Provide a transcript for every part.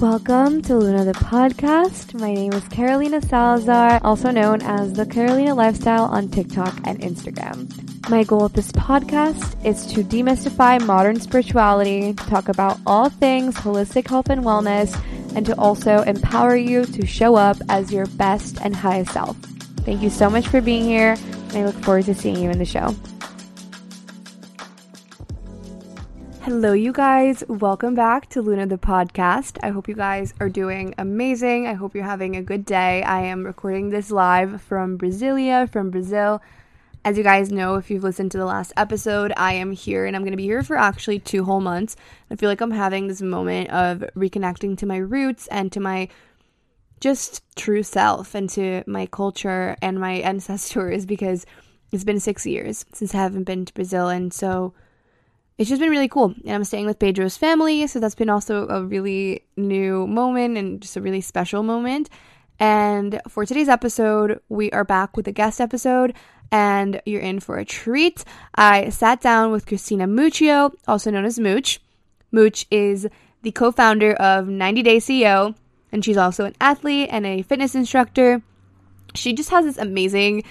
Welcome to Luna the podcast. My name is Carolina Salazar, also known as the Carolina Lifestyle on TikTok and Instagram. My goal with this podcast is to demystify modern spirituality, talk about all things holistic health and wellness, and to also empower you to show up as your best and highest self. Thank you so much for being here, and I look forward to seeing you in the show. Hello, you guys. Welcome back to Luna the podcast. I hope you guys are doing amazing. I hope you're having a good day. I am recording this live from Brasilia, from Brazil. As you guys know, if you've listened to the last episode, I am here and I'm going to be here for actually two whole months. I feel like I'm having this moment of reconnecting to my roots and to my just true self and to my culture and my ancestors because it's been six years since I haven't been to Brazil. And so it's just been really cool. And I'm staying with Pedro's family, so that's been also a really new moment and just a really special moment. And for today's episode, we are back with a guest episode, and you're in for a treat. I sat down with Christina Muccio, also known as Mooch. Mooch is the co founder of 90 Day CEO, and she's also an athlete and a fitness instructor. She just has this amazing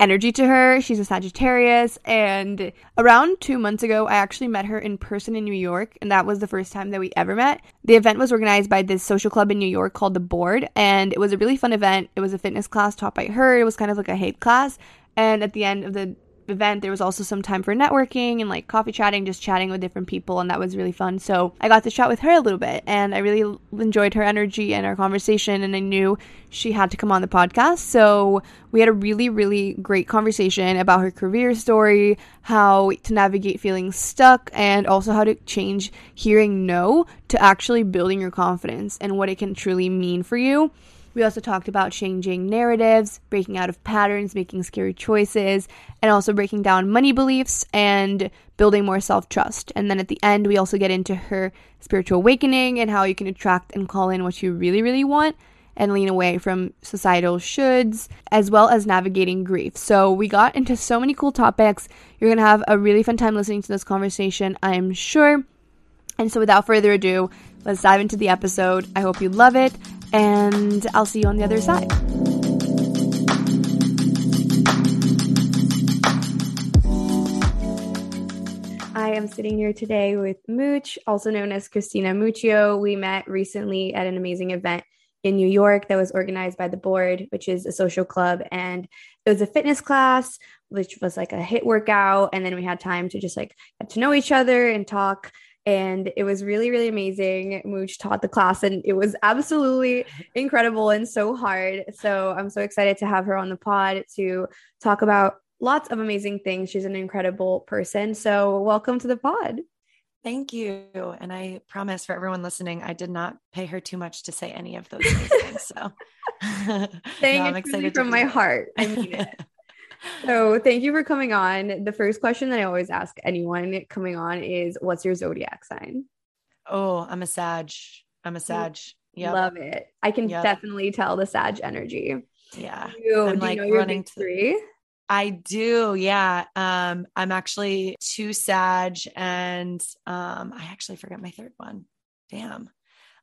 energy to her. She's a Sagittarius. And around two months ago, I actually met her in person in New York. And that was the first time that we ever met. The event was organized by this social club in New York called The Board. And it was a really fun event. It was a fitness class taught by her. It was kind of like a hate class. And at the end of the event, there was also some time for networking and like coffee chatting, just chatting with different people, and that was really fun. So I got to chat with her a little bit, and I really enjoyed her energy and our conversation, and I knew she had to come on the podcast. So we had a really, really great conversation about her career story, how to navigate feeling stuck, and also how to change hearing no to actually building your confidence and what it can truly mean for you. We also talked about changing narratives, breaking out of patterns, making scary choices, and also breaking down money beliefs and building more self trust. And then at the end, we also get into her spiritual awakening and how you can attract and call in what you really, really want and lean away from societal shoulds, as well as navigating grief. So, we got into so many cool topics. You're going to have a really fun time listening to this conversation, I am sure. And so, without further ado, let's dive into the episode. I hope you love it and I'll see you on the other side. I am sitting here today with Mooch, also known as Christina Muccio. We met recently at an amazing event in New York that was organized by the board, which is a social club. And it was a fitness class, which was like a HIIT workout. And then we had time to just like get to know each other and talk and it was really really amazing mooch taught the class and it was absolutely incredible and so hard so i'm so excited to have her on the pod to talk about lots of amazing things she's an incredible person so welcome to the pod Thank you. And I promise for everyone listening, I did not pay her too much to say any of those things. So saying no, I'm excited from my heart. I mean it. So thank you for coming on. The first question that I always ask anyone coming on is what's your zodiac sign? Oh, I'm a Sag. I'm a Sag. Yeah. Love it. I can yep. definitely tell the Sag energy. Yeah. You, I'm like you running three. I do, yeah. Um, I'm actually two Sag, and um, I actually forget my third one. Damn.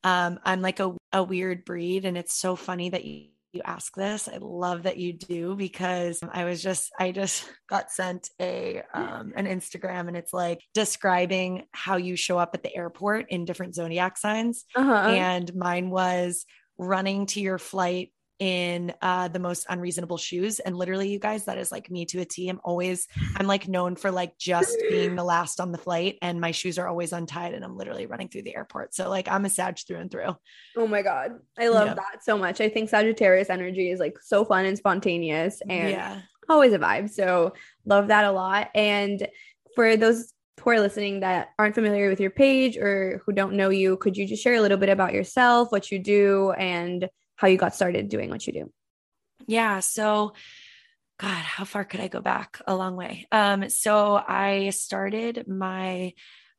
Um, I'm like a, a weird breed, and it's so funny that you you ask this. I love that you do because I was just I just got sent a um an Instagram and it's like describing how you show up at the airport in different zodiac signs. Uh-huh. And mine was running to your flight in uh, the most unreasonable shoes. And literally, you guys, that is like me to a T. I'm always, I'm like known for like just being the last on the flight, and my shoes are always untied, and I'm literally running through the airport. So like, I'm a Sag through and through. Oh my god, I love that so much. I think Sagittarius energy is like so fun and spontaneous, and yeah. always a vibe. So love that a lot. And for those who are listening that aren't familiar with your page or who don't know you, could you just share a little bit about yourself, what you do, and how you got started doing what you do. Yeah. So, God, how far could I go back? A long way. Um, so I started my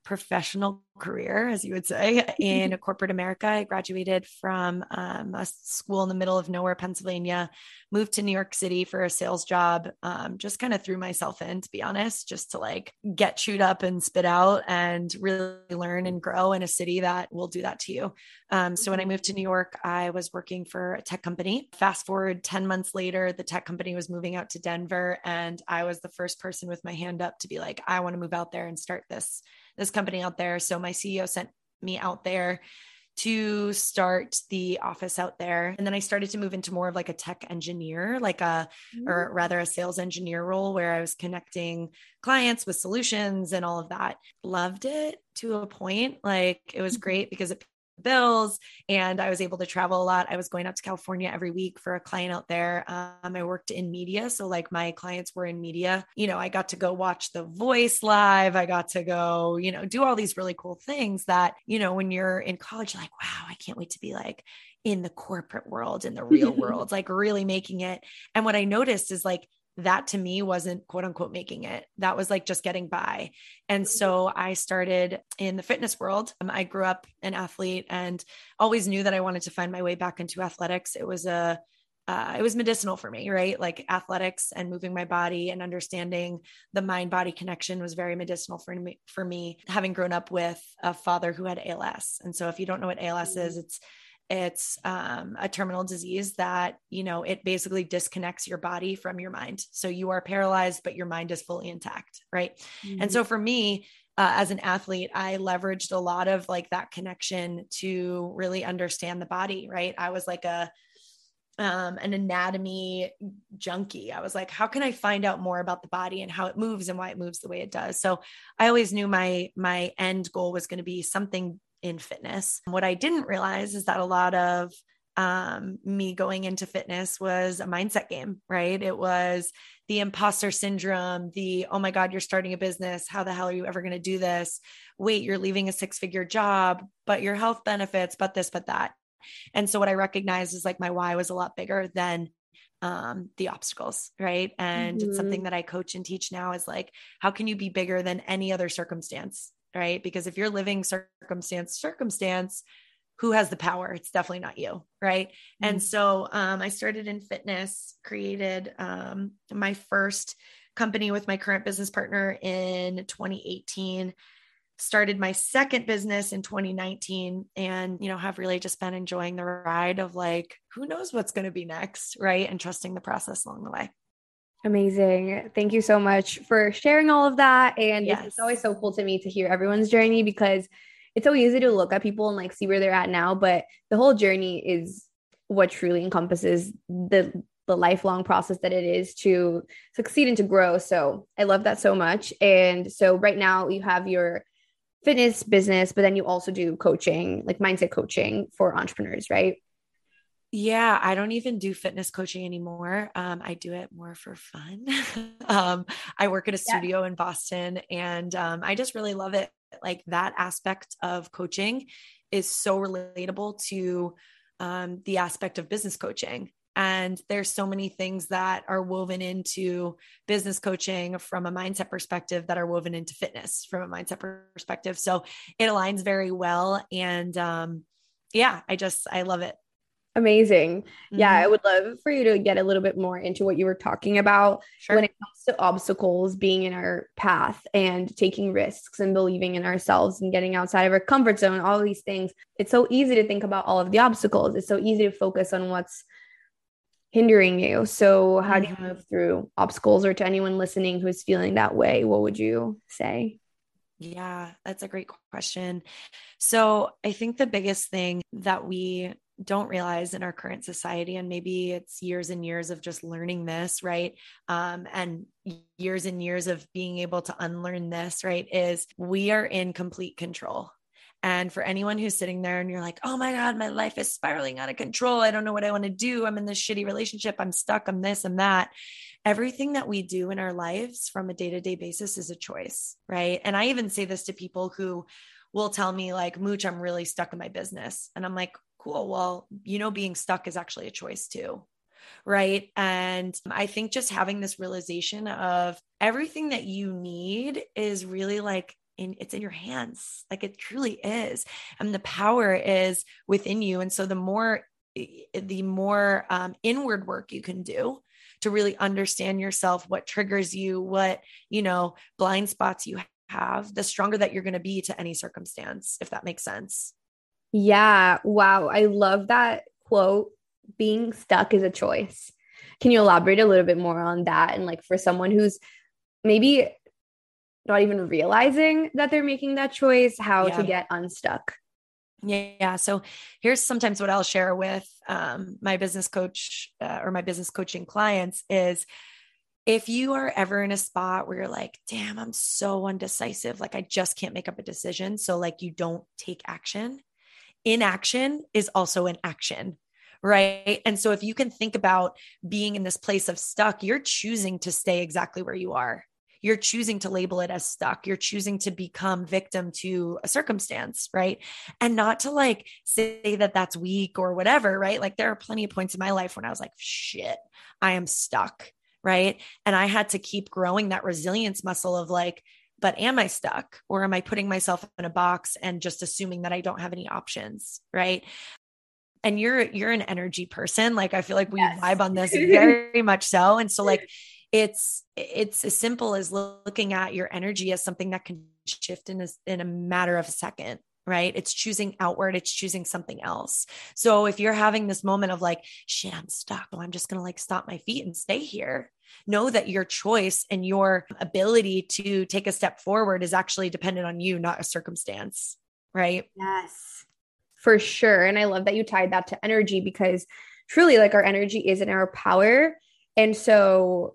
professional career, as you would say, in corporate America. I graduated from um, a school in the middle of nowhere, Pennsylvania, moved to New York City for a sales job. Um, just kind of threw myself in, to be honest, just to like get chewed up and spit out and really learn and grow in a city that will do that to you. Um, so when I moved to New York, I was working for a tech company. Fast forward 10 months later, the tech company was moving out to Denver, and I was the first person with my hand up to be like, I want to move out there and start this this company out there. So my CEO sent me out there to start the office out there. And then I started to move into more of like a tech engineer, like a, or mm. rather a sales engineer role where I was connecting clients with solutions and all of that. Loved it to a point. Like it was mm-hmm. great because it bills and I was able to travel a lot. I was going out to California every week for a client out there. Um, I worked in media. So, like, my clients were in media. You know, I got to go watch The Voice live. I got to go, you know, do all these really cool things that, you know, when you're in college, like, wow, I can't wait to be like, in the corporate world in the real world like really making it and what i noticed is like that to me wasn't quote unquote making it. That was like just getting by. And so I started in the fitness world. Um, I grew up an athlete and always knew that I wanted to find my way back into athletics. It was a uh, it was medicinal for me, right? Like athletics and moving my body and understanding the mind body connection was very medicinal for me. For me, having grown up with a father who had ALS, and so if you don't know what ALS is, mm. it's it's um, a terminal disease that you know it basically disconnects your body from your mind so you are paralyzed but your mind is fully intact right mm-hmm. and so for me uh, as an athlete i leveraged a lot of like that connection to really understand the body right i was like a um, an anatomy junkie. I was like, how can I find out more about the body and how it moves and why it moves the way it does? So I always knew my my end goal was going to be something in fitness. What I didn't realize is that a lot of um, me going into fitness was a mindset game, right? It was the imposter syndrome, the, oh my God, you're starting a business. How the hell are you ever going to do this? Wait, you're leaving a six figure job, but your health benefits, but this, but that. And so what I recognized is like my why was a lot bigger than um, the obstacles, right? And mm-hmm. it's something that I coach and teach now is like, how can you be bigger than any other circumstance? Right? Because if you're living circumstance, circumstance, who has the power? It's definitely not you, right? Mm-hmm. And so um, I started in fitness, created um, my first company with my current business partner in 2018 started my second business in 2019 and you know have really just been enjoying the ride of like who knows what's going to be next right and trusting the process along the way Amazing. Thank you so much for sharing all of that. And yes. it's always so cool to me to hear everyone's journey because it's so easy to look at people and like see where they're at now, but the whole journey is what truly encompasses the the lifelong process that it is to succeed and to grow. So I love that so much. And so right now you have your fitness business, but then you also do coaching, like mindset coaching for entrepreneurs, right? Yeah, I don't even do fitness coaching anymore. Um, I do it more for fun. um, I work at a studio yeah. in Boston and um, I just really love it. Like that aspect of coaching is so relatable to um, the aspect of business coaching. And there's so many things that are woven into business coaching from a mindset perspective that are woven into fitness from a mindset perspective. So it aligns very well. And um, yeah, I just, I love it. Amazing. Mm-hmm. Yeah, I would love for you to get a little bit more into what you were talking about sure. when it comes to obstacles being in our path and taking risks and believing in ourselves and getting outside of our comfort zone, all these things. It's so easy to think about all of the obstacles. It's so easy to focus on what's hindering you. So, how mm-hmm. do you mm-hmm. move through obstacles or to anyone listening who's feeling that way? What would you say? Yeah, that's a great question. So, I think the biggest thing that we don't realize in our current society and maybe it's years and years of just learning this right? Um, and years and years of being able to unlearn this right is we are in complete control. And for anyone who's sitting there and you're like oh my god my life is spiraling out of control. I don't know what i want to do. I'm in this shitty relationship. I'm stuck. I'm this and that. Everything that we do in our lives from a day-to-day basis is a choice right? And i even say this to people who will tell me like mooch i'm really stuck in my business. And i'm like cool. Well, you know, being stuck is actually a choice too. Right. And I think just having this realization of everything that you need is really like in, it's in your hands. Like it truly is. And the power is within you. And so the more, the more um, inward work you can do to really understand yourself, what triggers you, what, you know, blind spots you have, the stronger that you're going to be to any circumstance, if that makes sense. Yeah. Wow. I love that quote being stuck is a choice. Can you elaborate a little bit more on that? And like for someone who's maybe not even realizing that they're making that choice, how yeah. to get unstuck. Yeah. So here's sometimes what I'll share with um, my business coach uh, or my business coaching clients is if you are ever in a spot where you're like, damn, I'm so undecisive, like I just can't make up a decision. So, like, you don't take action, inaction is also an action. Right. And so, if you can think about being in this place of stuck, you're choosing to stay exactly where you are you're choosing to label it as stuck. You're choosing to become victim to a circumstance, right? And not to like say that that's weak or whatever, right? Like there are plenty of points in my life when I was like, shit, I am stuck, right? And I had to keep growing that resilience muscle of like, but am I stuck or am I putting myself in a box and just assuming that I don't have any options, right? And you're you're an energy person. Like I feel like we yes. vibe on this very much so. And so like it's it's as simple as looking at your energy as something that can shift in a, in a matter of a second right it's choosing outward it's choosing something else so if you're having this moment of like shit i'm stuck well i'm just going to like stop my feet and stay here know that your choice and your ability to take a step forward is actually dependent on you not a circumstance right? Yes. For sure. And i love that you tied that to energy because truly like our energy is in our power. And so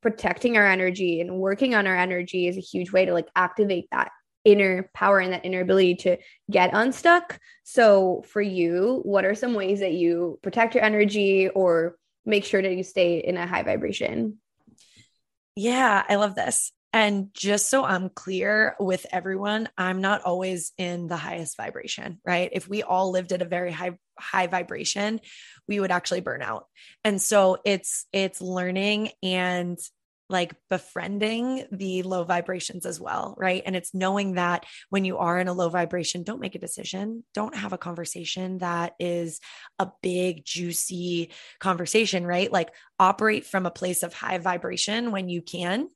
protecting our energy and working on our energy is a huge way to like activate that inner power and that inner ability to get unstuck. So, for you, what are some ways that you protect your energy or make sure that you stay in a high vibration? Yeah, I love this. And just so I'm clear with everyone, I'm not always in the highest vibration, right? If we all lived at a very high high vibration, we would actually burn out. And so it's it's learning and like befriending the low vibrations as well, right? And it's knowing that when you are in a low vibration, don't make a decision. Don't have a conversation that is a big, juicy conversation, right? Like operate from a place of high vibration when you can.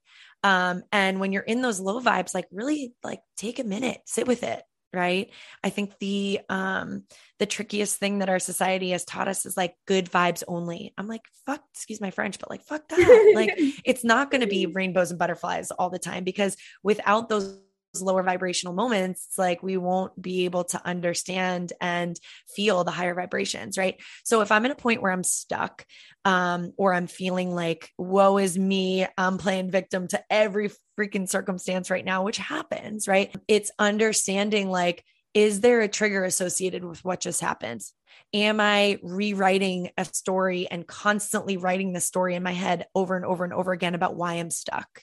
Um, and when you're in those low vibes, like really like take a minute, sit with it, right? I think the um the trickiest thing that our society has taught us is like good vibes only. I'm like fuck excuse my french but like fuck that. Like it's not going to be rainbows and butterflies all the time because without those lower vibrational moments it's like we won't be able to understand and feel the higher vibrations right? So if i'm in a point where i'm stuck um or i'm feeling like woe is me i'm playing victim to every freaking circumstance right now which happens right? It's understanding like is there a trigger associated with what just happened? Am i rewriting a story and constantly writing the story in my head over and over and over again about why i'm stuck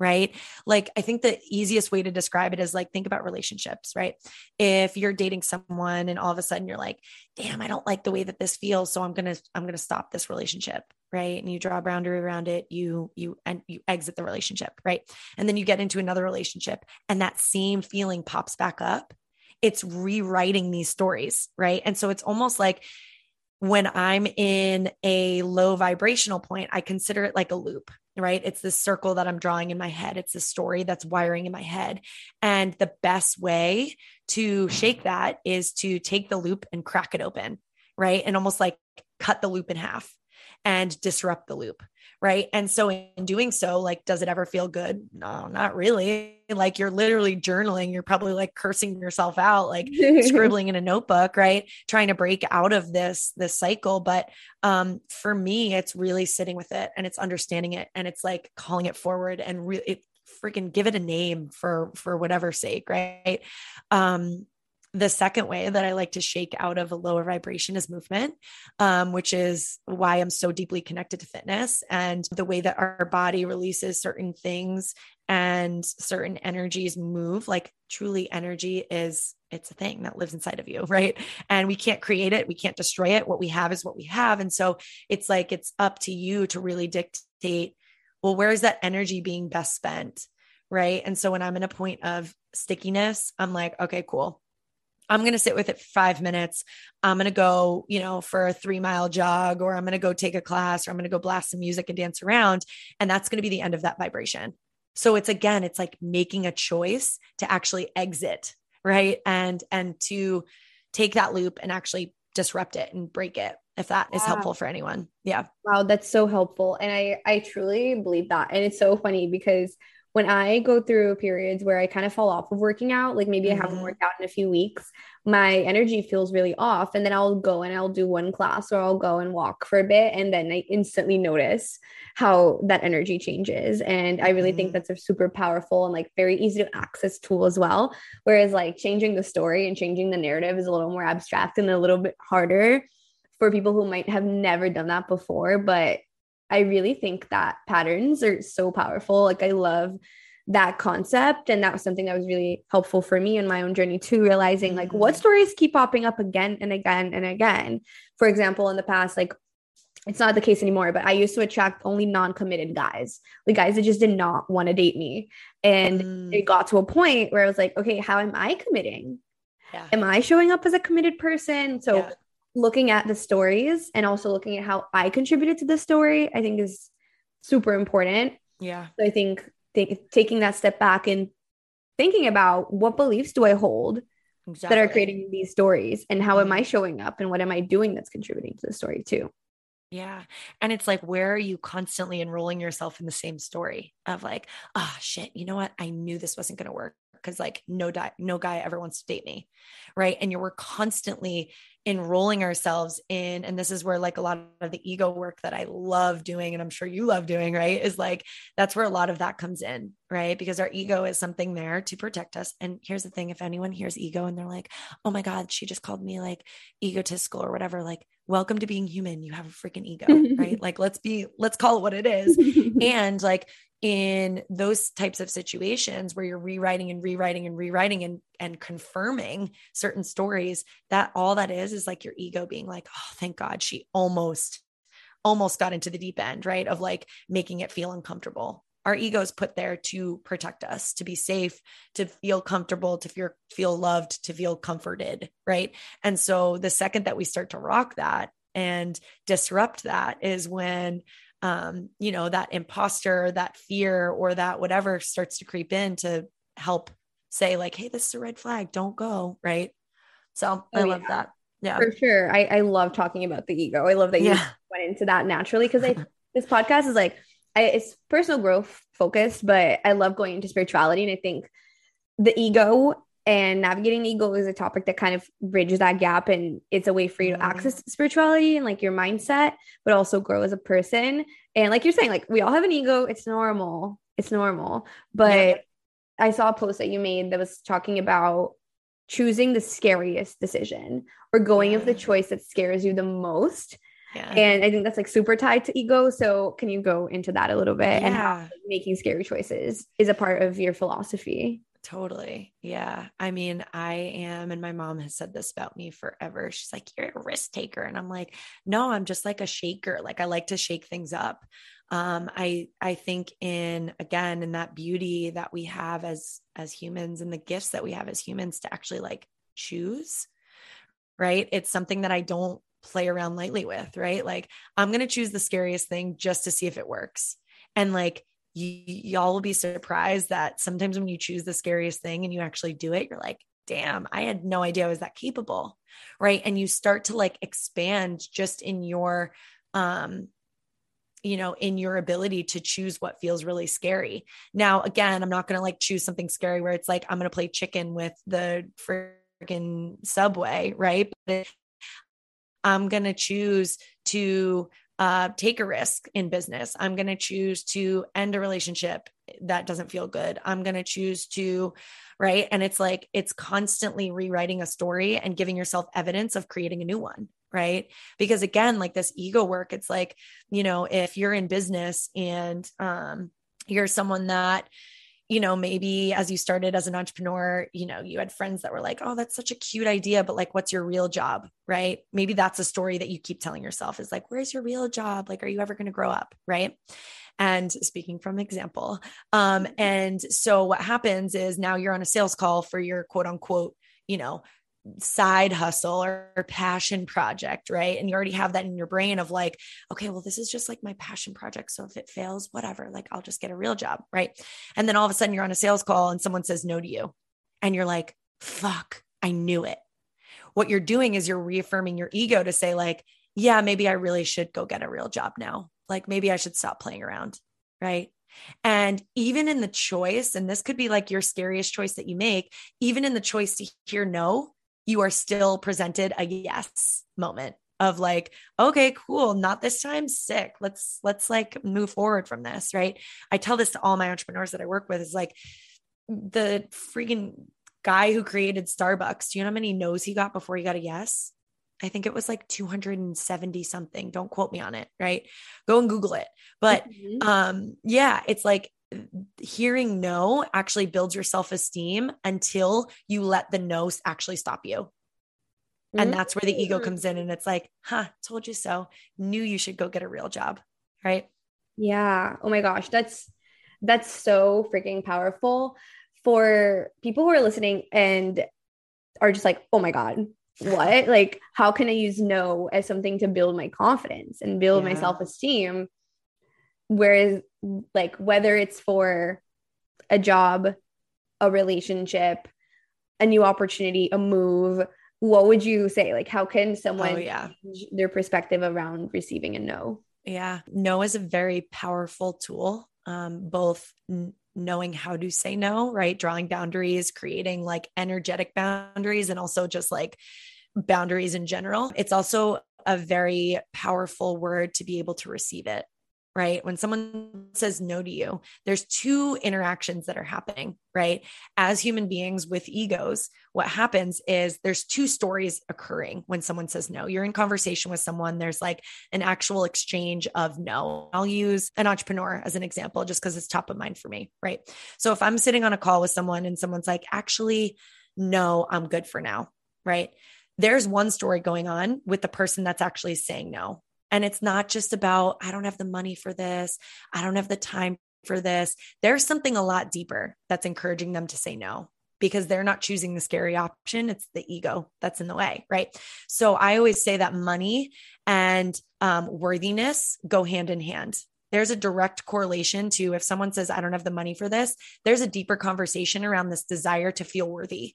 right? Like, I think the easiest way to describe it is like, think about relationships, right? If you're dating someone and all of a sudden you're like, damn, I don't like the way that this feels. So I'm going to, I'm going to stop this relationship. Right. And you draw a boundary around it, you, you, and you exit the relationship. Right. And then you get into another relationship and that same feeling pops back up. It's rewriting these stories. Right. And so it's almost like, when I'm in a low vibrational point, I consider it like a loop, right? It's this circle that I'm drawing in my head. It's a story that's wiring in my head. And the best way to shake that is to take the loop and crack it open, right? And almost like cut the loop in half and disrupt the loop. Right. And so in doing so, like, does it ever feel good? No, not really. Like you're literally journaling. You're probably like cursing yourself out, like scribbling in a notebook, right? Trying to break out of this, this cycle. But um, for me, it's really sitting with it and it's understanding it and it's like calling it forward and really freaking give it a name for for whatever sake right um the second way that I like to shake out of a lower vibration is movement, um, which is why I'm so deeply connected to fitness and the way that our body releases certain things and certain energies move. Like truly energy is it's a thing that lives inside of you right? And we can't create it we can't destroy it. What we have is what we have. And so it's like it's up to you to really dictate well where is that energy being best spent right? And so when i'm in a point of stickiness i'm like okay cool I'm going to sit with it for five minutes. I'm going to go, you know, for a three mile jog, or I'm going to go take a class, or I'm going to go blast some music and dance around. And that's going to be the end of that vibration. So it's again, it's like making a choice to actually exit, right? And, and to take that loop and actually disrupt it and break it if that is helpful for anyone. Yeah. Wow, that's so helpful. And I I truly believe that. And it's so funny because when I go through periods where I kind of fall off of working out, like maybe mm-hmm. I haven't mm-hmm. worked out in a few weeks, my energy feels really off. And then I'll go and I'll do one class or I'll go and walk for a bit. And then I instantly notice how that energy changes. And I really mm-hmm. think that's a super powerful and like very easy to access tool as well. Whereas like changing the story and changing the narrative is a little more abstract and a little bit harder for people who might have never done that before. But I really think that patterns are so powerful. Like I love that concept and that was something that was really helpful for me in my own journey too realizing like what mm-hmm. stories keep popping up again and again and again for example in the past like it's not the case anymore but i used to attract only non-committed guys the guys that just did not want to date me and mm. it got to a point where i was like okay how am i committing yeah. am i showing up as a committed person so yeah looking at the stories and also looking at how I contributed to the story, I think is super important. Yeah. So I think th- taking that step back and thinking about what beliefs do I hold exactly. that are creating these stories and how am I mm-hmm. showing up and what am I doing that's contributing to the story too. Yeah. And it's like, where are you constantly enrolling yourself in the same story of like, oh shit, you know what? I knew this wasn't going to work because like no di- no guy ever wants to date me. Right. And you were constantly enrolling ourselves in and this is where like a lot of the ego work that I love doing and I'm sure you love doing right is like that's where a lot of that comes in right? Because our ego is something there to protect us. And here's the thing if anyone hears ego and they're like oh my god she just called me like egotistical or whatever like welcome to being human you have a freaking ego right? Like let's be let's call it what it is. And like in those types of situations where you're rewriting and rewriting and rewriting and and confirming certain stories that all that is is like your ego being like oh thank god she almost almost got into the deep end right? Of like making it feel uncomfortable our ego is put there to protect us to be safe to feel comfortable to feel feel loved to feel comforted right and so the second that we start to rock that and disrupt that is when um, you know, that imposter, that fear, or that whatever starts to creep in to help say, like, hey, this is a red flag, don't go. Right. So oh, I love yeah. that. Yeah. For sure. I, I love talking about the ego. I love that you yeah. went into that naturally because I this podcast is like I, it's personal growth focused, but I love going into spirituality. And I think the ego and navigating ego is a topic that kind of bridges that gap and it's a way for you to mm-hmm. access spirituality and like your mindset but also grow as a person and like you're saying like we all have an ego it's normal it's normal but yeah. i saw a post that you made that was talking about choosing the scariest decision or going of the choice that scares you the most yeah. And I think that's like super tied to ego. So can you go into that a little bit yeah. and how making scary choices is a part of your philosophy? Totally. Yeah. I mean, I am, and my mom has said this about me forever. She's like, You're a risk taker. And I'm like, No, I'm just like a shaker. Like, I like to shake things up. Um, I I think in again in that beauty that we have as as humans and the gifts that we have as humans to actually like choose, right? It's something that I don't play around lightly with, right? Like I'm gonna choose the scariest thing just to see if it works. And like y- y'all will be surprised that sometimes when you choose the scariest thing and you actually do it, you're like, damn, I had no idea I was that capable. Right. And you start to like expand just in your, um, you know, in your ability to choose what feels really scary. Now, again, I'm not going to like choose something scary where it's like, I'm going to play chicken with the freaking subway. Right. But I'm going to choose to uh, take a risk in business. I'm going to choose to end a relationship that doesn't feel good. I'm going to choose to, right? And it's like, it's constantly rewriting a story and giving yourself evidence of creating a new one, right? Because again, like this ego work, it's like, you know, if you're in business and um, you're someone that, you know, maybe as you started as an entrepreneur, you know, you had friends that were like, oh, that's such a cute idea, but like, what's your real job? Right. Maybe that's a story that you keep telling yourself is like, where's your real job? Like, are you ever going to grow up? Right. And speaking from example, um, and so what happens is now you're on a sales call for your quote unquote, you know, side hustle or, passion project, right? And you already have that in your brain of like, okay, well, this is just like my passion project. So if it fails, whatever, like I'll just get a real job, right? And then all of a sudden you're on a sales call and someone says no to you. And you're like, fuck, I knew it. What you're doing is you're reaffirming your ego to say, like, yeah, maybe I really should go get a real job now. Like maybe I should stop playing around, right? And even in the choice, and this could be like your scariest choice that you make, even in the choice to hear no, you are still presented a yes moment of like okay cool not this time sick. Let's let's like move forward from this right? I tell this to all my entrepreneurs that i work with is like the freaking guy who created starbucks do you know how many no's he got before he got a yes? I think it was like 270 something. Don't quote me on it right? Go and google it. But mm-hmm. um yeah it's like hearing no actually builds your self esteem until you let the no actually stop you. And that's where the ego mm. comes in. And it's like, huh, told you so. Knew you should go get a real job. Right. Yeah. Oh my gosh. That's, that's so freaking powerful for people who are listening and are just like, oh my God, what? Like, how can I use no as something to build my confidence and build yeah. my self esteem? Whereas, like, whether it's for a job, a relationship, a new opportunity, a move, what would you say? Like, how can someone oh, yeah. their perspective around receiving a no? Yeah, no is a very powerful tool. Um, both n- knowing how to say no, right? Drawing boundaries, creating like energetic boundaries, and also just like boundaries in general. It's also a very powerful word to be able to receive it right? When someone says no to you, there's two interactions that are happening, right? As human beings with egos, what happens is there's two stories occurring when someone says no. You're in conversation with someone, there's like an actual exchange of no. I'll use an entrepreneur as an example just because it's top of mind for me, right? So if I'm sitting on a call with someone and someone's like, actually, no, I'm good for now, right? There's one story going on with the person that's actually saying no and it's not just about, I don't have the money for this. I don't have the time for this. There's something a lot deeper that's encouraging them to say no because they're not choosing the scary option. It's the ego that's in the way. Right. So I always say that money and um, worthiness go hand in hand. There's a direct correlation to if someone says, I don't have the money for this, there's a deeper conversation around this desire to feel worthy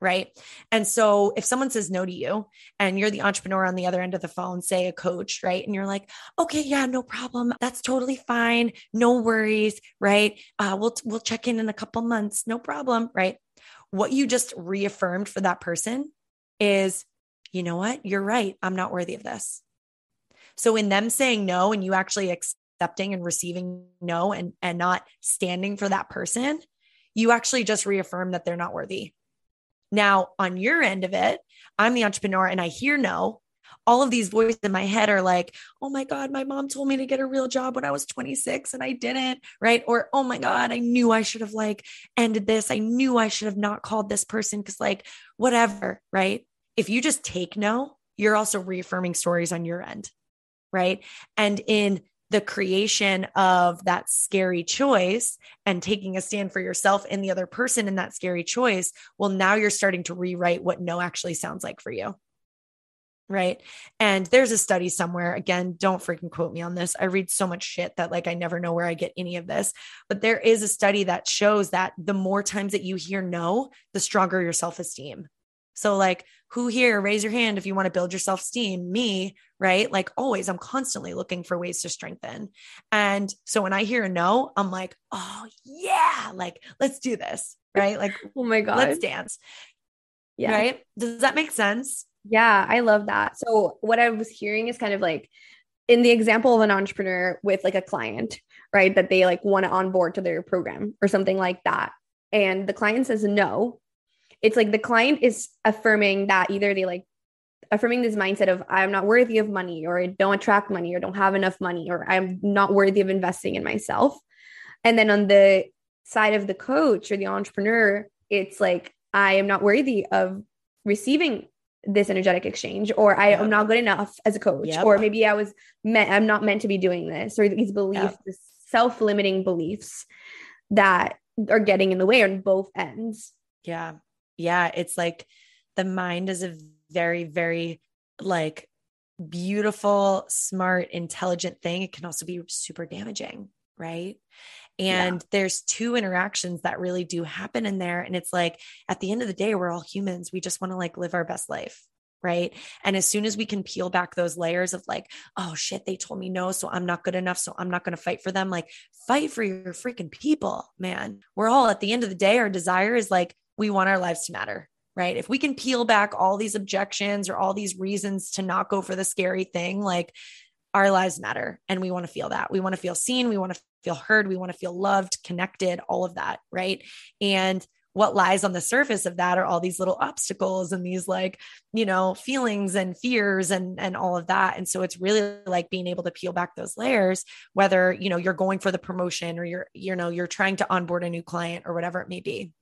right? And so if someone says no to you and you're the entrepreneur on the other end of the phone, say a coach, right? And you're like, okay, yeah, no problem. That's totally fine. No worries, right? Uh, we'll, we'll check in in a couple months. No problem, right? What you just reaffirmed for that person is, you know what? You're right. I'm not worthy of this. So in them saying no and you actually accepting and receiving no and, and not standing for that person, you actually just reaffirm that they're not worthy now, on your end of it, I'm the entrepreneur and I hear no. All of these voices in my head are like, oh my God, my mom told me to get a real job when I was 26 and I didn't. Right. Or, oh my God, I knew I should have like ended this. I knew I should have not called this person because, like, whatever. Right. If you just take no, you're also reaffirming stories on your end. Right. And in the creation of that scary choice and taking a stand for yourself and the other person in that scary choice, well, now you're starting to rewrite what no actually sounds like for you. Right. And there's a study somewhere. Again, don't freaking quote me on this. I read so much shit that like I never know where I get any of this. But there is a study that shows that the more times that you hear no, the stronger your self esteem. So, like, who here, raise your hand if you want to build your self esteem? Me, right? Like, always, I'm constantly looking for ways to strengthen. And so when I hear a no, I'm like, oh, yeah, like, let's do this, right? Like, oh my God, let's dance. Yeah. Right. Does that make sense? Yeah, I love that. So, what I was hearing is kind of like, in the example of an entrepreneur with like a client, right? That they like want to onboard to their program or something like that. And the client says no it's like the client is affirming that either they like affirming this mindset of I'm not worthy of money or I don't attract money or don't have enough money or I'm not worthy of investing in myself. And then on the side of the coach or the entrepreneur, it's like, I am not worthy of receiving this energetic exchange or I yep. am not good enough as a coach yep. or maybe I was meant I'm not meant to be doing this or these beliefs yep. these self-limiting beliefs that are getting in the way on both ends. Yeah. Yeah, it's like the mind is a very very like beautiful, smart, intelligent thing. It can also be super damaging, right? And yeah. there's two interactions that really do happen in there. And it's like at the end of the day, we're all humans. We just want to like live our best life. Right. And as soon as we can peel back those layers of like, oh shit, they told me no. So I'm not good enough. So I'm not going to fight for them. Like, fight for your freaking people, man. We're all at the end of the day, our desire is like, we want our lives to matter right? If we can peel back all these objections or all these reasons to not go for the scary thing, like our lives matter and we want to feel that. We want to feel seen, we want to feel heard, we want to feel loved, connected, all of that, right? And what lies on the surface of that are all these little obstacles and these like you know feelings and fears and and all of that and so it's really like being able to peel back those layers whether you know you're going for the promotion or you're you know you're trying to onboard a new client or whatever it may be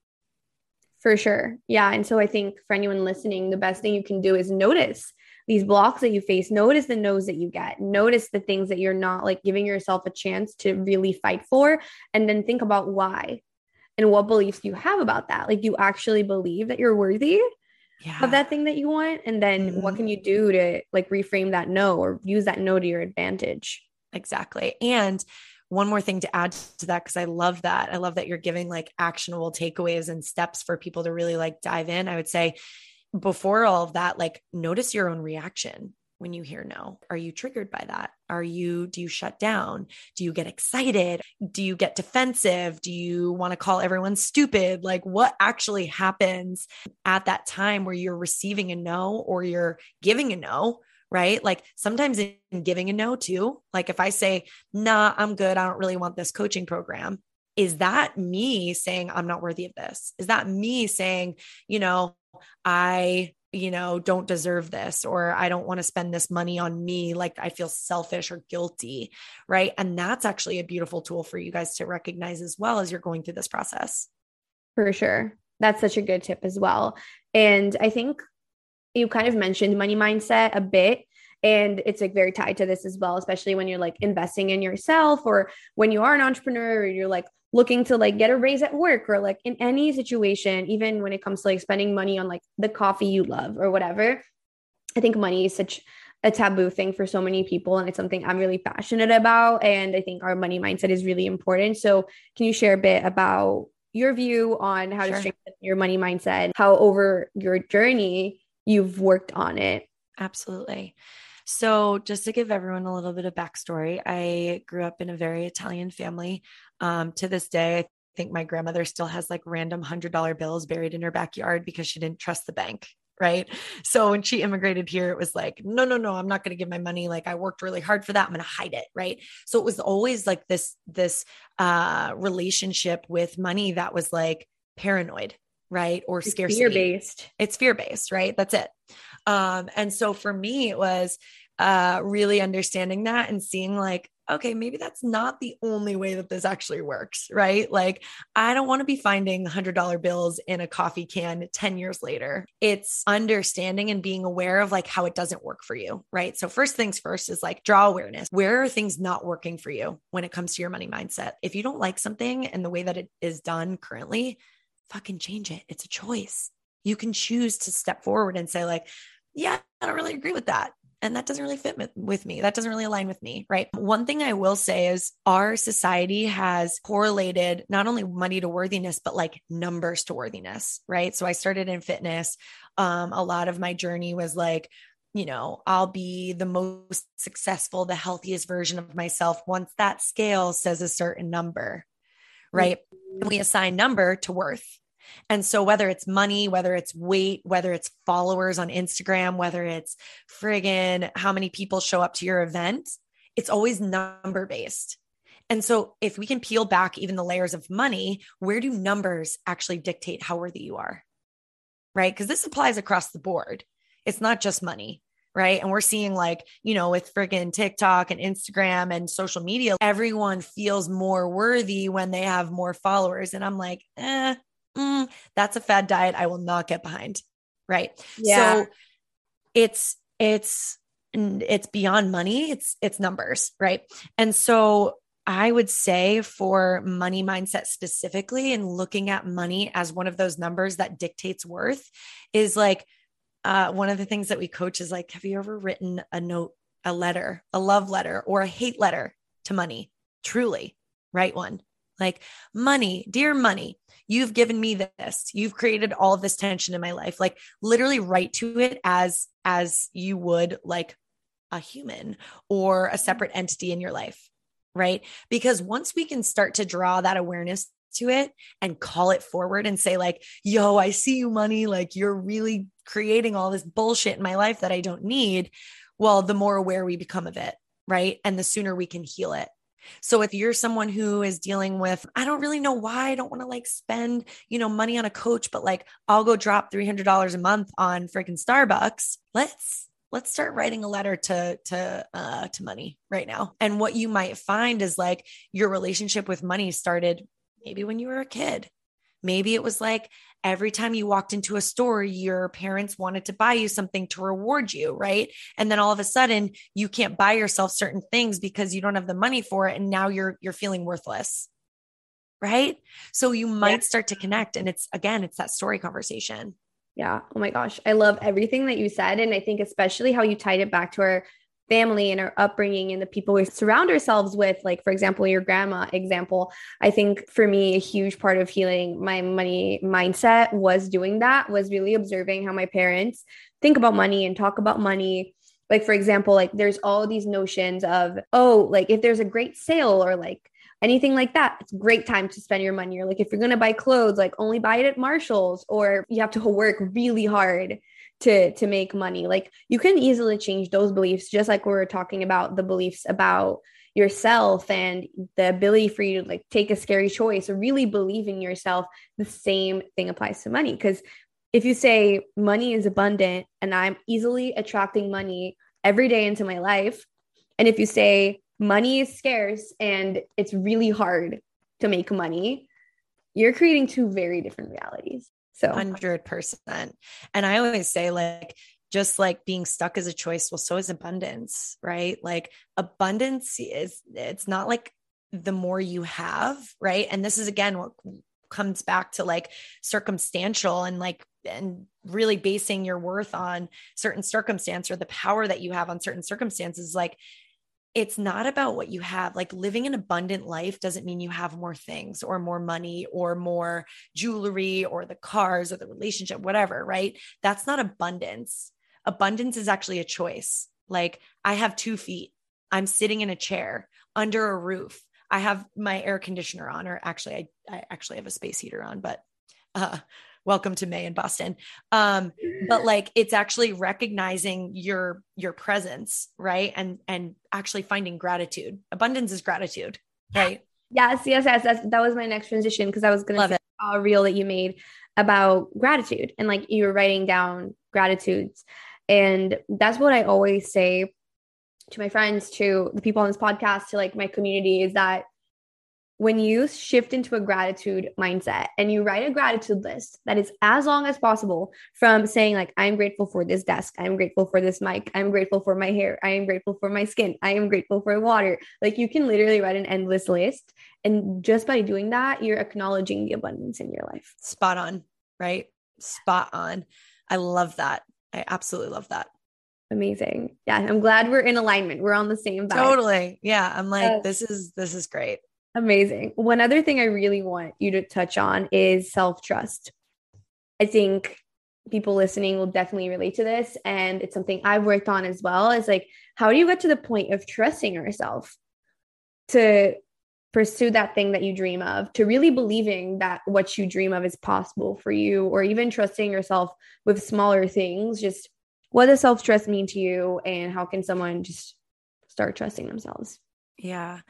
for sure. Yeah. And so I think for anyone listening, the best thing you can do is notice these blocks that you face, notice the no's that you get, notice the things that you're not like giving yourself a chance to really fight for, and then think about why and what beliefs you have about that. Like, you actually believe that you're worthy yeah. of that thing that you want? And then mm-hmm. what can you do to like reframe that no or use that no to your advantage? Exactly. And one more thing to add to that because I love that. I love that you're giving like actionable takeaways and steps for people to really like dive in. I would say before all of that, like notice your own reaction when you hear no? Are you triggered by that? Are you, do you shut down? Do you get excited? Do you get defensive? Do you want to call everyone stupid? Like, what actually happens at that time where you're receiving a no or you're giving a no? Right? Like sometimes in giving a no too, like if I say, nah, I'm good, I don't really want this coaching program, is that me saying I'm not worthy of this? Is that me saying, you know, I, you know, don't deserve this or I don't want to spend this money on me? Like I feel selfish or guilty, right? And that's actually a beautiful tool for you guys to recognize as well as you're going through this process. For sure. That's such a good tip as well. And I think you kind of mentioned money mindset a bit and it's like very tied to this as well especially when you're like investing in yourself or when you are an entrepreneur or you're like looking to like get a raise at work or like in any situation even when it comes to like spending money on like the coffee you love or whatever i think money is such a taboo thing for so many people and it's something i'm really passionate about and i think our money mindset is really important so can you share a bit about your view on how sure. to strengthen your money mindset how over your journey you've worked on it. Absolutely. So, just to give everyone a little bit of backstory, I grew up in a very Italian family. Um, to this day, I think my grandmother still has like random hundred dollar bills buried in her backyard because she didn't trust the bank. Right. So when she immigrated here, it was like, no, no, no, I'm not going to give my money. Like I worked really hard for that. I'm going to hide it. Right. So it was always like this, this uh, relationship with money that was like paranoid right? Or it's scarcity. Fear based. It's fear based, right? That's it. Um, and so for me, it was uh, really understanding that and seeing like, okay, maybe that's not the only way that this actually works, right? Like, I don't want to be finding $100 bills in a coffee can 10 years later. It's understanding and being aware of like how it doesn't work for you, right? So, first things first is like draw awareness. Where are things not working for you when it comes to your money mindset? If you don't like something and the way that it is done currently, fucking change it. It's a choice. You can choose to step forward and say, like, yeah, I don't really agree with that. And that doesn't really fit with me. That doesn't really align with me. Right. One thing I will say is our society has correlated not only money to worthiness, but like numbers to worthiness. Right. So I started in fitness. Um, a lot of my journey was like, you know, I'll be the most successful, the healthiest version of myself once that scale says a certain number right? We assign number to worth. And so, whether it's money, whether it's weight, whether it's followers on Instagram, whether it's friggin' how many people show up to your event, it's always number based. And so, if we can peel back even the layers of money, where do numbers actually dictate how worthy you are? Right? Because this applies across the board. It's not just money, right? And we're seeing like, you know, with freaking TikTok and Instagram and social media, everyone feels more worthy when they have more followers. And I'm like, eh, mm, that's a fad diet I will not get behind. Right. Yeah. So it's, it's, it's beyond money. It's, it's numbers. Right. And so I would say for money mindset specifically and looking at money as one of those numbers that dictates worth is like uh, one of the things that we coach is like, have you ever written a note, a letter, a love letter, or a hate letter to money? Truly, write one. Like, money, dear money, you've given me this. You've created all of this tension in my life. Like, literally write to it as as you would like a human or a separate entity in your life right? Because once we can start to draw that awareness to it and call it forward and say, like, yo, I see you, money. Like, you're really creating all this bullshit in my life that I don't need. Well, the more aware we become of it, right? And the sooner we can heal it. So if you're someone who is dealing with, I don't really know why I don't want to like spend, you know, money on a coach, but like I'll go drop $300 a month on freaking Starbucks. Let's let's start writing a letter to to uh to money right now and what you might find is like your relationship with money started maybe when you were a kid maybe it was like every time you walked into a store your parents wanted to buy you something to reward you right and then all of a sudden you can't buy yourself certain things because you don't have the money for it and now you're you're feeling worthless right so you might yeah. start to connect and it's again it's that story conversation yeah. Oh my gosh. I love everything that you said. And I think especially how you tied it back to our family and our upbringing and the people we surround ourselves with like for example your grandma example i think for me a huge part of healing my money mindset was doing that was really observing how my parents think about money and talk about money. Like for example like there's all these notions of oh like if there's a great sale or like anything like that it's great time to spend your money. Or like if you're going to buy clothes like only buy it at marshalls or you have to work really hard to to make money like you can easily change those beliefs just like we were talking about the beliefs about yourself and the ability for you to like take a scary choice or really believe in yourself the same thing applies to money because if you say money is abundant and i'm easily attracting money every day into my life and if you say money is scarce and it's really hard to make money, you're creating two very different realities. So, 100%. And I always say, like, just like being stuck is a choice, well, so is abundance, right? Like, abundance is, it's not like the more you have, right? And this is again what comes back to like circumstantial and like, and really basing your worth on certain circumstance or the power that you have on certain circumstances. Like, it's not about what you have. Like living an abundant life doesn't mean you have more things or more money or more jewelry or the cars or the relationship, whatever, right? That's not abundance. Abundance is actually a choice. Like I have two feet, I'm sitting in a chair under a roof. I have my air conditioner on, or actually, I, I actually have a space heater on, but uh, welcome to May in Boston. Um, but like it's actually recognizing your your presence, right? And and actually finding gratitude. Abundance is gratitude, right? Yes, yes, yes. That's, that was my next transition because I was going to say a reel that you made about gratitude and like you were writing down gratitudes. And that's what I always say to my friends, to the people on this podcast, to like my community is that when you shift into a gratitude mindset and you write a gratitude list that is as long as possible from saying like i'm grateful for this desk. I'm grateful for this mic. I'm grateful for my hair. I am grateful for my skin. I am grateful for water. Like you can literally write an endless list and just by doing that you're acknowledging the abundance in your life. Spot on right? Spot on. I love that. I absolutely love that. Amazing. Yeah i'm glad we're in alignment. We're on the same vibe. totally. Yeah i'm like yes. this is this is great Amazing. One other thing I really want you to touch on is self trust. I think people listening will definitely relate to this. And it's something I've worked on as well. Is like, how do you get to the point of trusting yourself to pursue that thing that you dream of, to really believing that what you dream of is possible for you, or even trusting yourself with smaller things? Just what does self trust mean to you? And how can someone just start trusting themselves? Yeah.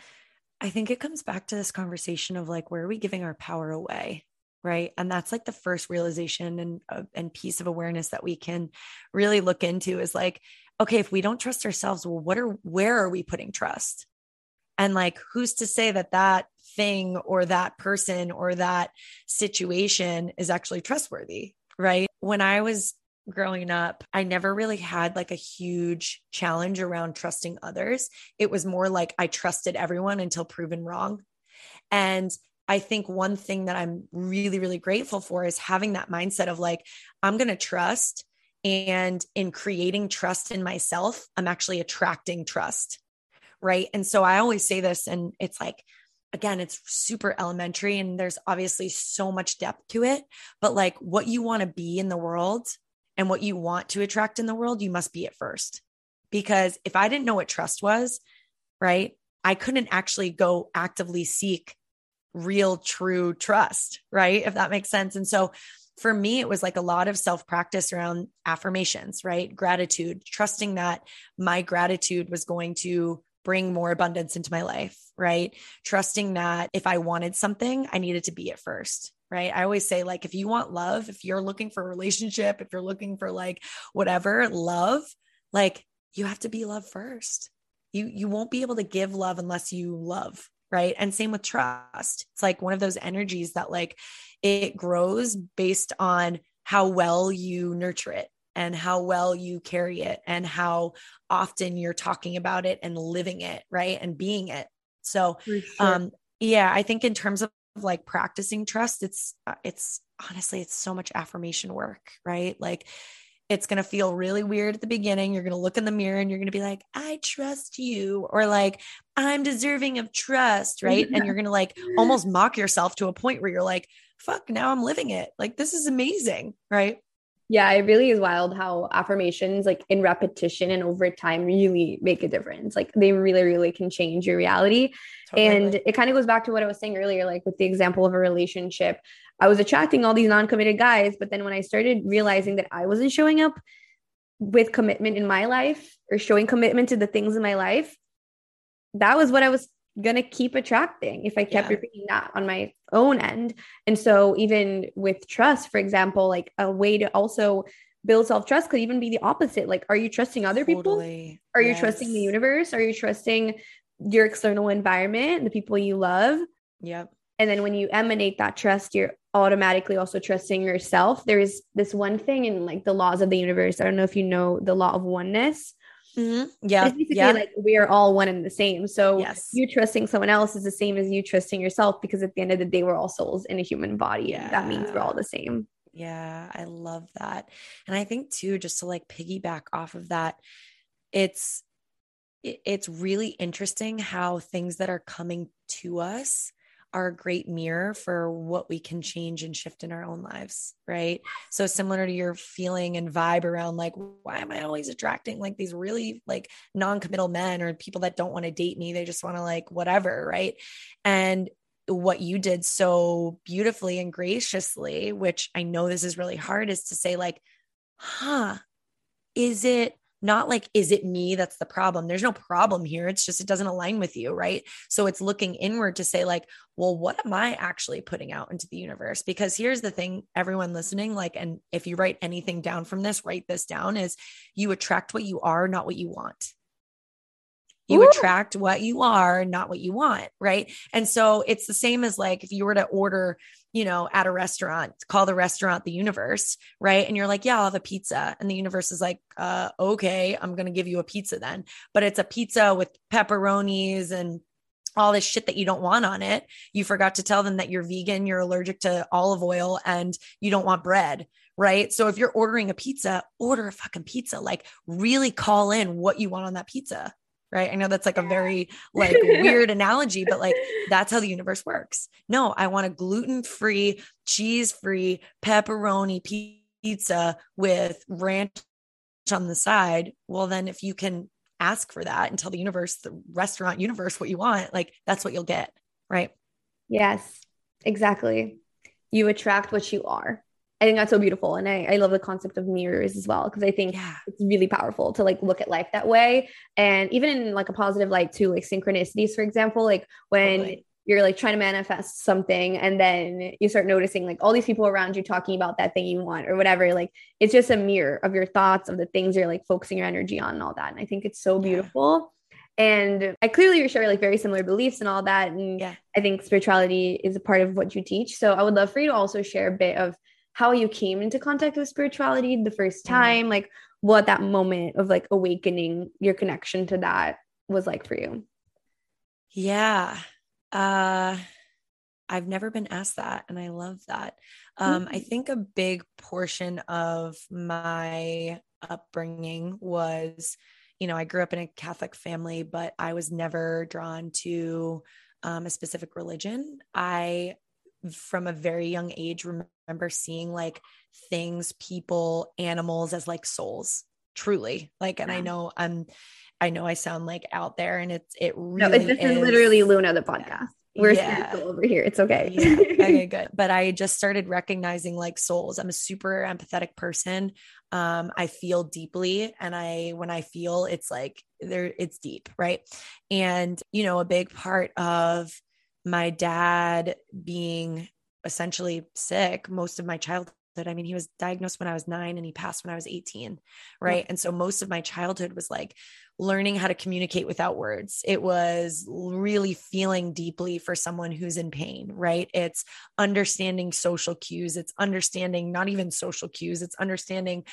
I think it comes back to this conversation of like, where are we giving our power away? Right. And that's like the first realization and, uh, and piece of awareness that we can really look into is like, okay, if we don't trust ourselves, well, what are, where are we putting trust? And like, who's to say that that thing or that person or that situation is actually trustworthy? Right. When I was growing up, I never really had like a huge challenge around trusting others. It was more like I trusted everyone until proven wrong. And I think one thing that I'm really, really grateful for is having that mindset of like, I'm going to trust. And in creating trust in myself, I'm actually attracting trust. Right. And so I always say this, and it's like, again, it's super elementary and there's obviously so much depth to it. But like what you want to be in the world and what you want to attract in the world, you must be it first. Because if I didn't know what trust was, right, I couldn't actually go actively seek real, true trust, right? If that makes sense. And so for me, it was like a lot of self practice around affirmations, right? Gratitude, trusting that my gratitude was going to bring more abundance into my life, right? Trusting that if I wanted something, I needed to be it first, right? I always say, like, if you want love, if you're looking for a relationship, if you're looking for like whatever love, like you have to be love first. You, you won't be able to give love unless you love right and same with trust it's like one of those energies that like it grows based on how well you nurture it and how well you carry it and how often you're talking about it and living it right and being it so sure. um yeah i think in terms of like practicing trust it's uh, it's honestly it's so much affirmation work right like it's going to feel really weird at the beginning. You're going to look in the mirror and you're going to be like, I trust you, or like, I'm deserving of trust. Right. and you're going to like almost mock yourself to a point where you're like, fuck, now I'm living it. Like, this is amazing. Right. Yeah, it really is wild how affirmations, like in repetition and over time, really make a difference. Like they really, really can change your reality. Totally. And it kind of goes back to what I was saying earlier, like with the example of a relationship. I was attracting all these non committed guys. But then when I started realizing that I wasn't showing up with commitment in my life or showing commitment to the things in my life, that was what I was going to keep attracting if I kept yeah. repeating that on my own end. And so, even with trust, for example, like a way to also build self trust could even be the opposite. Like, are you trusting other totally. people? Are yes. you trusting the universe? Are you trusting your external environment, the people you love? Yep. And then when you emanate that trust, you're automatically also trusting yourself. There is this one thing in like the laws of the universe. I don't know if you know the law of oneness. Mm-hmm. Yeah. It's basically yeah. like we are all one and the same. So yes. you trusting someone else is the same as you trusting yourself because at the end of the day, we're all souls in a human body. Yeah. And that means we're all the same. Yeah, I love that. And I think too, just to like piggyback off of that, it's it's really interesting how things that are coming to us are a great mirror for what we can change and shift in our own lives, right? So similar to your feeling and vibe around like why am I always attracting like these really like non-committal men or people that don't want to date me, they just want to like whatever, right? And what you did so beautifully and graciously, which I know this is really hard is to say like, "Huh, is it not like is it me that's the problem? There's no problem here. It's just it doesn't align with you right? So it's looking inward to say like well what am i actually putting out into the universe? Because here's the thing everyone listening like and if you write anything down from this write this down is you attract what you are not what you want. You Ooh. attract what you are not what you want right? And so it's the same as like if you were to order you know, at a restaurant, call the restaurant the universe, right? And you're like, yeah, I'll have a pizza. And the universe is like, uh, okay, I'm going to give you a pizza then. But it's a pizza with pepperonis and all this shit that you don't want on it. You forgot to tell them that you're vegan, you're allergic to olive oil, and you don't want bread. Right. So if you're ordering a pizza, order a fucking pizza. Like, really call in what you want on that pizza right? I know that's like a very like weird analogy, but like that's how the universe works. No, I want a gluten-free, cheese-free pepperoni pizza with ranch on the side. Well, then if you can ask for that and tell the universe, the restaurant universe what you want, like that's what you'll get, right? Yes. Exactly. You attract what you are. I think that's so beautiful. And I, I love the concept of mirrors as well, because I think yeah. it's really powerful to like look at life that way. And even in like a positive light too, like synchronicities, for example, like when totally. you're like trying to manifest something and then you start noticing like all these people around you talking about that thing you want or whatever like it's just a mirror of your thoughts of the things you're like focusing your energy on and all that and i think it's so beautiful and i clearly you share like very similar beliefs and all that and yeah. i think spirituality is a part of what you teach so i would love for you to also share a bit of how you came into contact with spirituality the first mm-hmm. time mm-hmm. like what that moment of like awakening your connection to that was like for you yeah uh, I've never been asked that, and I love that. Um, mm-hmm. I think a big portion of my upbringing was, you know, I grew up in a Catholic family, but I was never drawn to um, a specific religion. I, from a very young age, remember seeing like things, people, animals as like souls, truly. Like, and yeah. I know I'm I know I sound like out there and it's it really no, this is, is literally Luna the podcast. We're yeah. spiritual over here. It's okay. yeah. Okay, good. But I just started recognizing like souls. I'm a super empathetic person. Um, I feel deeply and I when I feel it's like there it's deep, right? And you know, a big part of my dad being essentially sick most of my childhood I mean, he was diagnosed when I was nine and he passed when I was 18. Right. And so most of my childhood was like learning how to communicate without words. It was really feeling deeply for someone who's in pain. Right. It's understanding social cues. It's understanding not even social cues. It's understanding,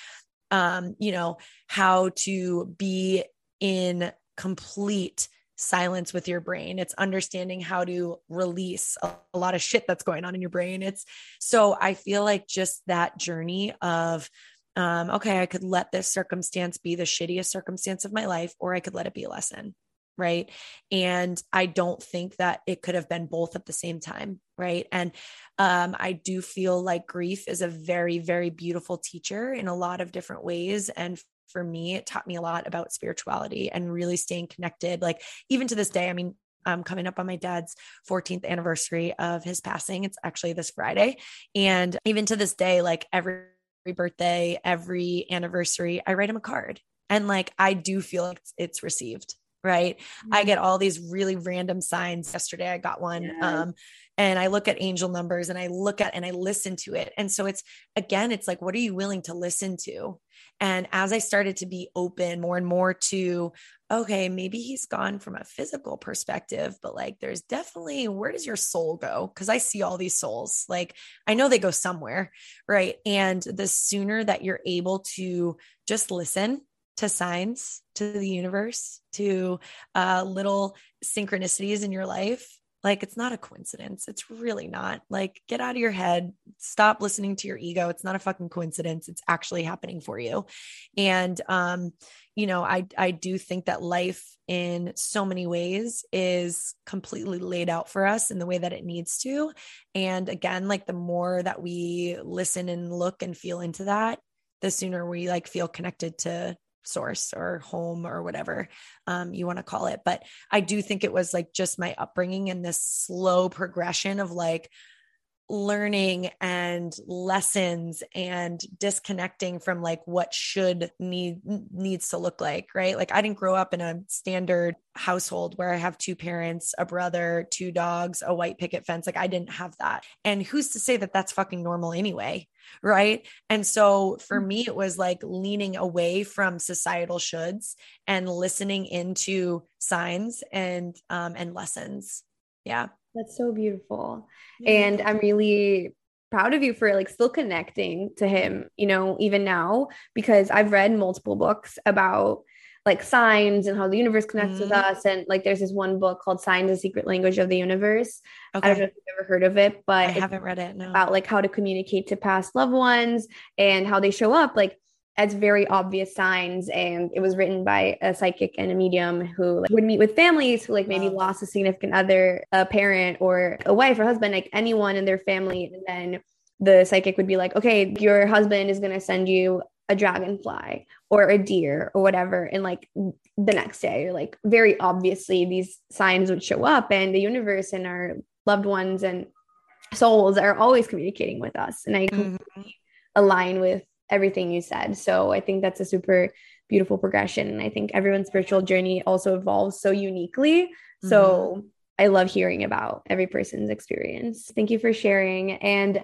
um, you know, how to be in complete silence with your brain. It's understanding how to release a, a, lot of shit that's going on in your brain. It's so I feel like just that journey of, um, okay, I could let this circumstance be the shittiest circumstance of my life, or I could let it be a lesson. Right. And I don't think that it could have been both at the same time. Right. And um, I do feel like grief is a very, very beautiful teacher in a lot of different ways. And for me, it taught me a lot about spirituality and really staying connected. Like, even to this day, I mean, I'm coming up on my dad's 14th anniversary of his passing. It's actually this Friday. And even to this day, like every birthday, every anniversary, I write him a card. And like, I do feel like it's, it's received right? Mm-hmm. I get all these really random signs. Yesterday I got one. Yes. Um, and I look at angel numbers and I look at and I listen to it. And so it's again, it's like, what are you willing to listen to? And as I started to be open more and more to, okay, maybe he's gone from a physical perspective, but like there's definitely where does your soul go? Because I see all these souls, like I know they go somewhere, right? And the sooner that you're able to just listen to signs, to the universe, to uh, little synchronicities in your life, like it's not a coincidence. It's really not. Like get out of your head, stop listening to your ego. It's not a fucking coincidence. It's actually happening for you. And um you know, I I do think that life in so many ways is completely laid out for us in the way that it needs to. And again, like the more that we listen and look and feel into that, the sooner we like feel connected to source or home or whatever um, you want to call it. But I do think it was like just my upbringing and this slow progression of like learning and lessons and disconnecting from like what should need needs to look like right? Like i didn't grow up in a standard household where i have two parents a brother two dogs a white picket fence. Like i didn't have that. And who's to say that that's fucking normal anyway right and so for mm. me it was like leaning away from societal shoulds and listening into signs and um and lessons yeah that's so beautiful. Yeah. And I'm really proud of you for like still connecting to him, you know, even now, because I've read multiple books about like signs and how the universe connects mm-hmm. with us. And like there's this one book called Signs, the Secret Language of the Universe. Okay. I don't know if you've ever heard of it, but I haven't read it. No. About like how to communicate to past loved ones and how they show up. Like as very obvious signs and it was written by a psychic and a medium who like, would meet with families who like maybe wow. lost a significant other a parent or a wife or husband like anyone in their family and then the psychic would be like okay your husband is going to send you a dragonfly or a deer or whatever and like the next day or like very obviously these signs would show up and the universe and our loved ones and souls are always communicating with us and i mm-hmm. align with everything you said. So I think that's a super beautiful progression. And I think everyone's spiritual journey also evolves so uniquely. Mm-hmm. So I love hearing about every person's experience. Thank you for sharing. And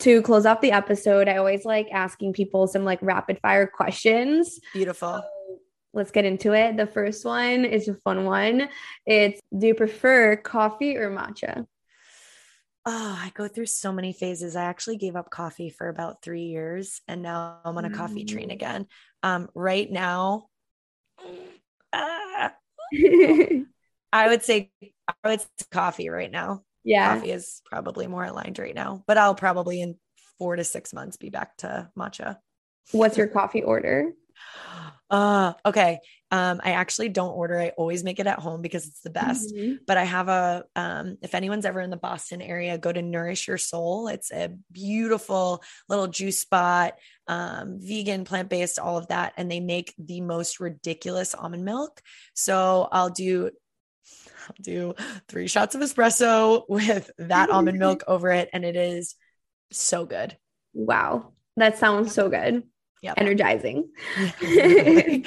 to close off the episode, I always like asking people some like rapid fire questions. Beautiful. So let's get into it. The first one is a fun one. It's do you prefer coffee or matcha? Oh, I go through so many phases. I actually gave up coffee for about three years and now I'm on a coffee train again. Um, right now, uh, I would say I would say coffee right now. Yeah. Coffee is probably more aligned right now, but I'll probably in four to six months be back to matcha. What's your coffee order? Uh, okay. Um, I actually don't order. I always make it at home because it's the best. Mm-hmm. But I have a um, if anyone's ever in the Boston area, go to Nourish Your Soul. It's a beautiful little juice spot, um, vegan, plant-based, all of that. And they make the most ridiculous almond milk. So I'll do I'll do three shots of espresso with that almond milk over it. And it is so good. Wow. That sounds so good. Yeah. Energizing. yeah.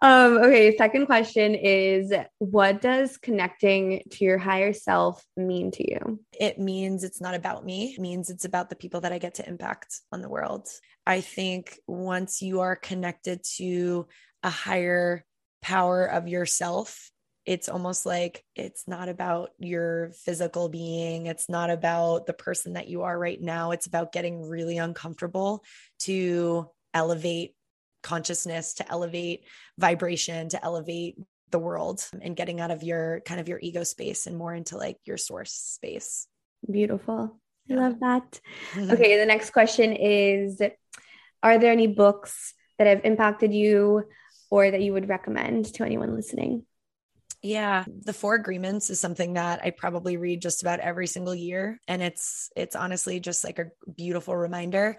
um, okay. Second question is what does connecting to your higher self mean to you? It means it's not about me. It means it's about the people that I get to impact on the world. I think once you are connected to a higher power of yourself, it's almost like it's not about your physical being. It's not about the person that you are right now. It's about getting really uncomfortable to elevate consciousness, to elevate vibration, to elevate the world and getting out of your kind of your ego space and more into like your source space. Beautiful. I love that. Okay, the next question is Are there any books that have impacted you or that you would recommend to anyone listening? Yeah, the four agreements is something that I probably read just about every single year and it's it's honestly just like a beautiful reminder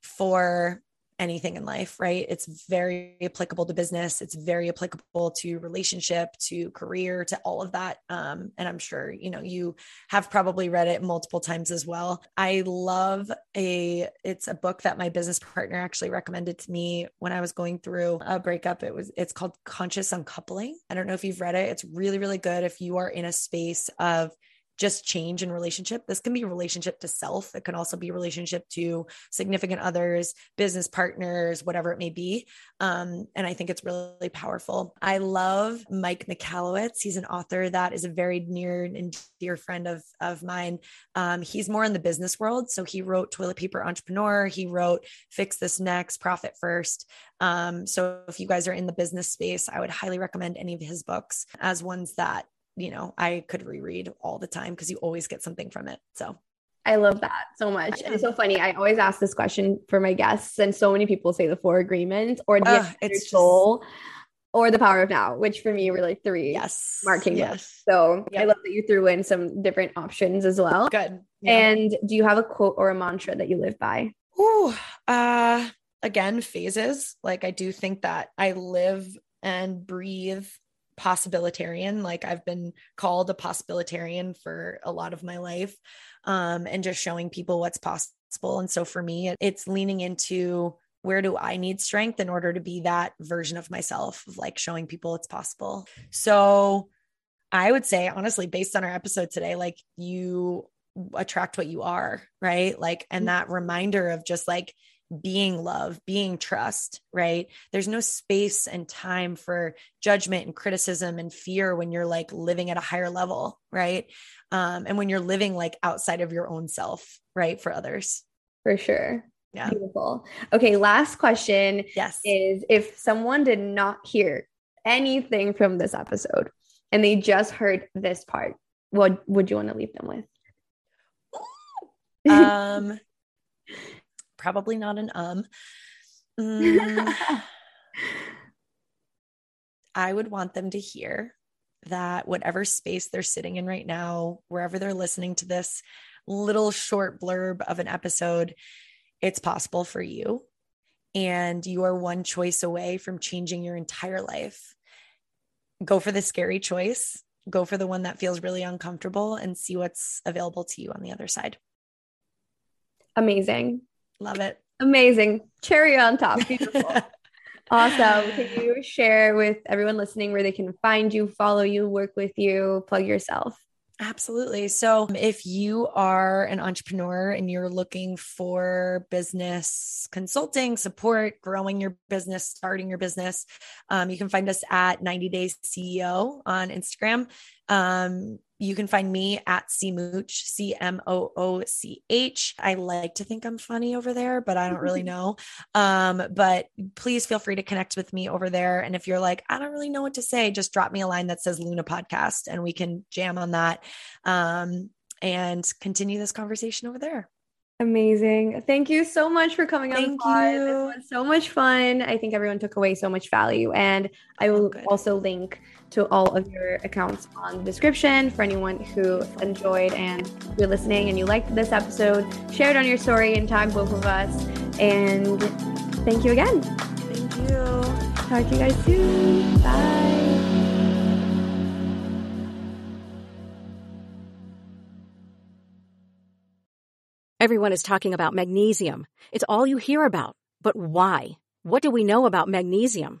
for anything in life, right? It's very applicable to business. It's very applicable to relationship, to career, to all of that. Um, and I'm sure, you know, you have probably read it multiple times as well. I love a, it's a book that my business partner actually recommended to me when I was going through a breakup. It was, it's called Conscious Uncoupling. I don't know if you've read it. It's really, really good if you are in a space of just change in relationship. This can be relationship to self. It can also be relationship to significant others, business partners, whatever it may be. Um, and I think it's really powerful. I love Mike Michalowicz. He's an author that is a very near and dear friend of, of mine. Um, he's more in the business world. So he wrote Toilet Paper Entrepreneur. He wrote Fix This Next, Profit First. Um, so if you guys are in the business space, I would highly recommend any of his books as ones that you know, I could reread all the time because you always get something from it. So I love that so much. It's so funny. I always ask this question for my guests, and so many people say the four agreements or the uh, it's soul just... or the power of now, which for me were like three yes marking yes. So yep. I love that you threw in some different options as well. Good. Yeah. And do you have a quote or a mantra that you live by? Ooh, uh again, phases. Like I do think that I live and breathe possibilitarian. Like I've been called a possibilitarian for a lot of my life um, and just showing people what's possible. And so for me, it's leaning into where do I need strength in order to be that version of myself, of like showing people it's possible. So I would say, honestly, based on our episode today, like you attract what you are, right? Like, and mm-hmm. that reminder of just like, being love, being trust, right? There's no space and time for judgment and criticism and fear when you're like living at a higher level, right? Um, and when you're living like outside of your own self, right? For others. For sure. Yeah. Beautiful. Okay. Last question. Yes. Is if someone did not hear anything from this episode and they just heard this part, what would you want to leave them with? um probably not an um. Mm, I would want them to hear that whatever space they're sitting in right now, wherever they're listening to this little short blurb of an episode, it's possible for you. And you are one choice away from changing your entire life. Go for the scary choice, go for the one that feels really uncomfortable, and see what's available to you on the other side. Amazing. Love it. Amazing. Cherry on top. Beautiful. Awesome. Can you share with everyone listening where they can find you, follow you, work with you, plug yourself? Absolutely. So, if you are an entrepreneur and you're looking for business consulting, support, growing your business, starting your business, um, you can find us at 90 Days CEO on Instagram. Um, you can find me at Cmooch, C M O O C H. I like to think I'm funny over there, but I don't really know. Um, but please feel free to connect with me over there. And if you're like, I don't really know what to say, just drop me a line that says Luna Podcast and we can jam on that um, and continue this conversation over there. Amazing. Thank you so much for coming Thank on you. This was so much fun. I think everyone took away so much value. And I will good. also link to all of your accounts on the description for anyone who enjoyed and you're listening and you liked this episode. Share it on your story and tag both of us. And thank you again. Thank you. Talk to you guys soon. Bye. Everyone is talking about magnesium. It's all you hear about. But why? What do we know about magnesium?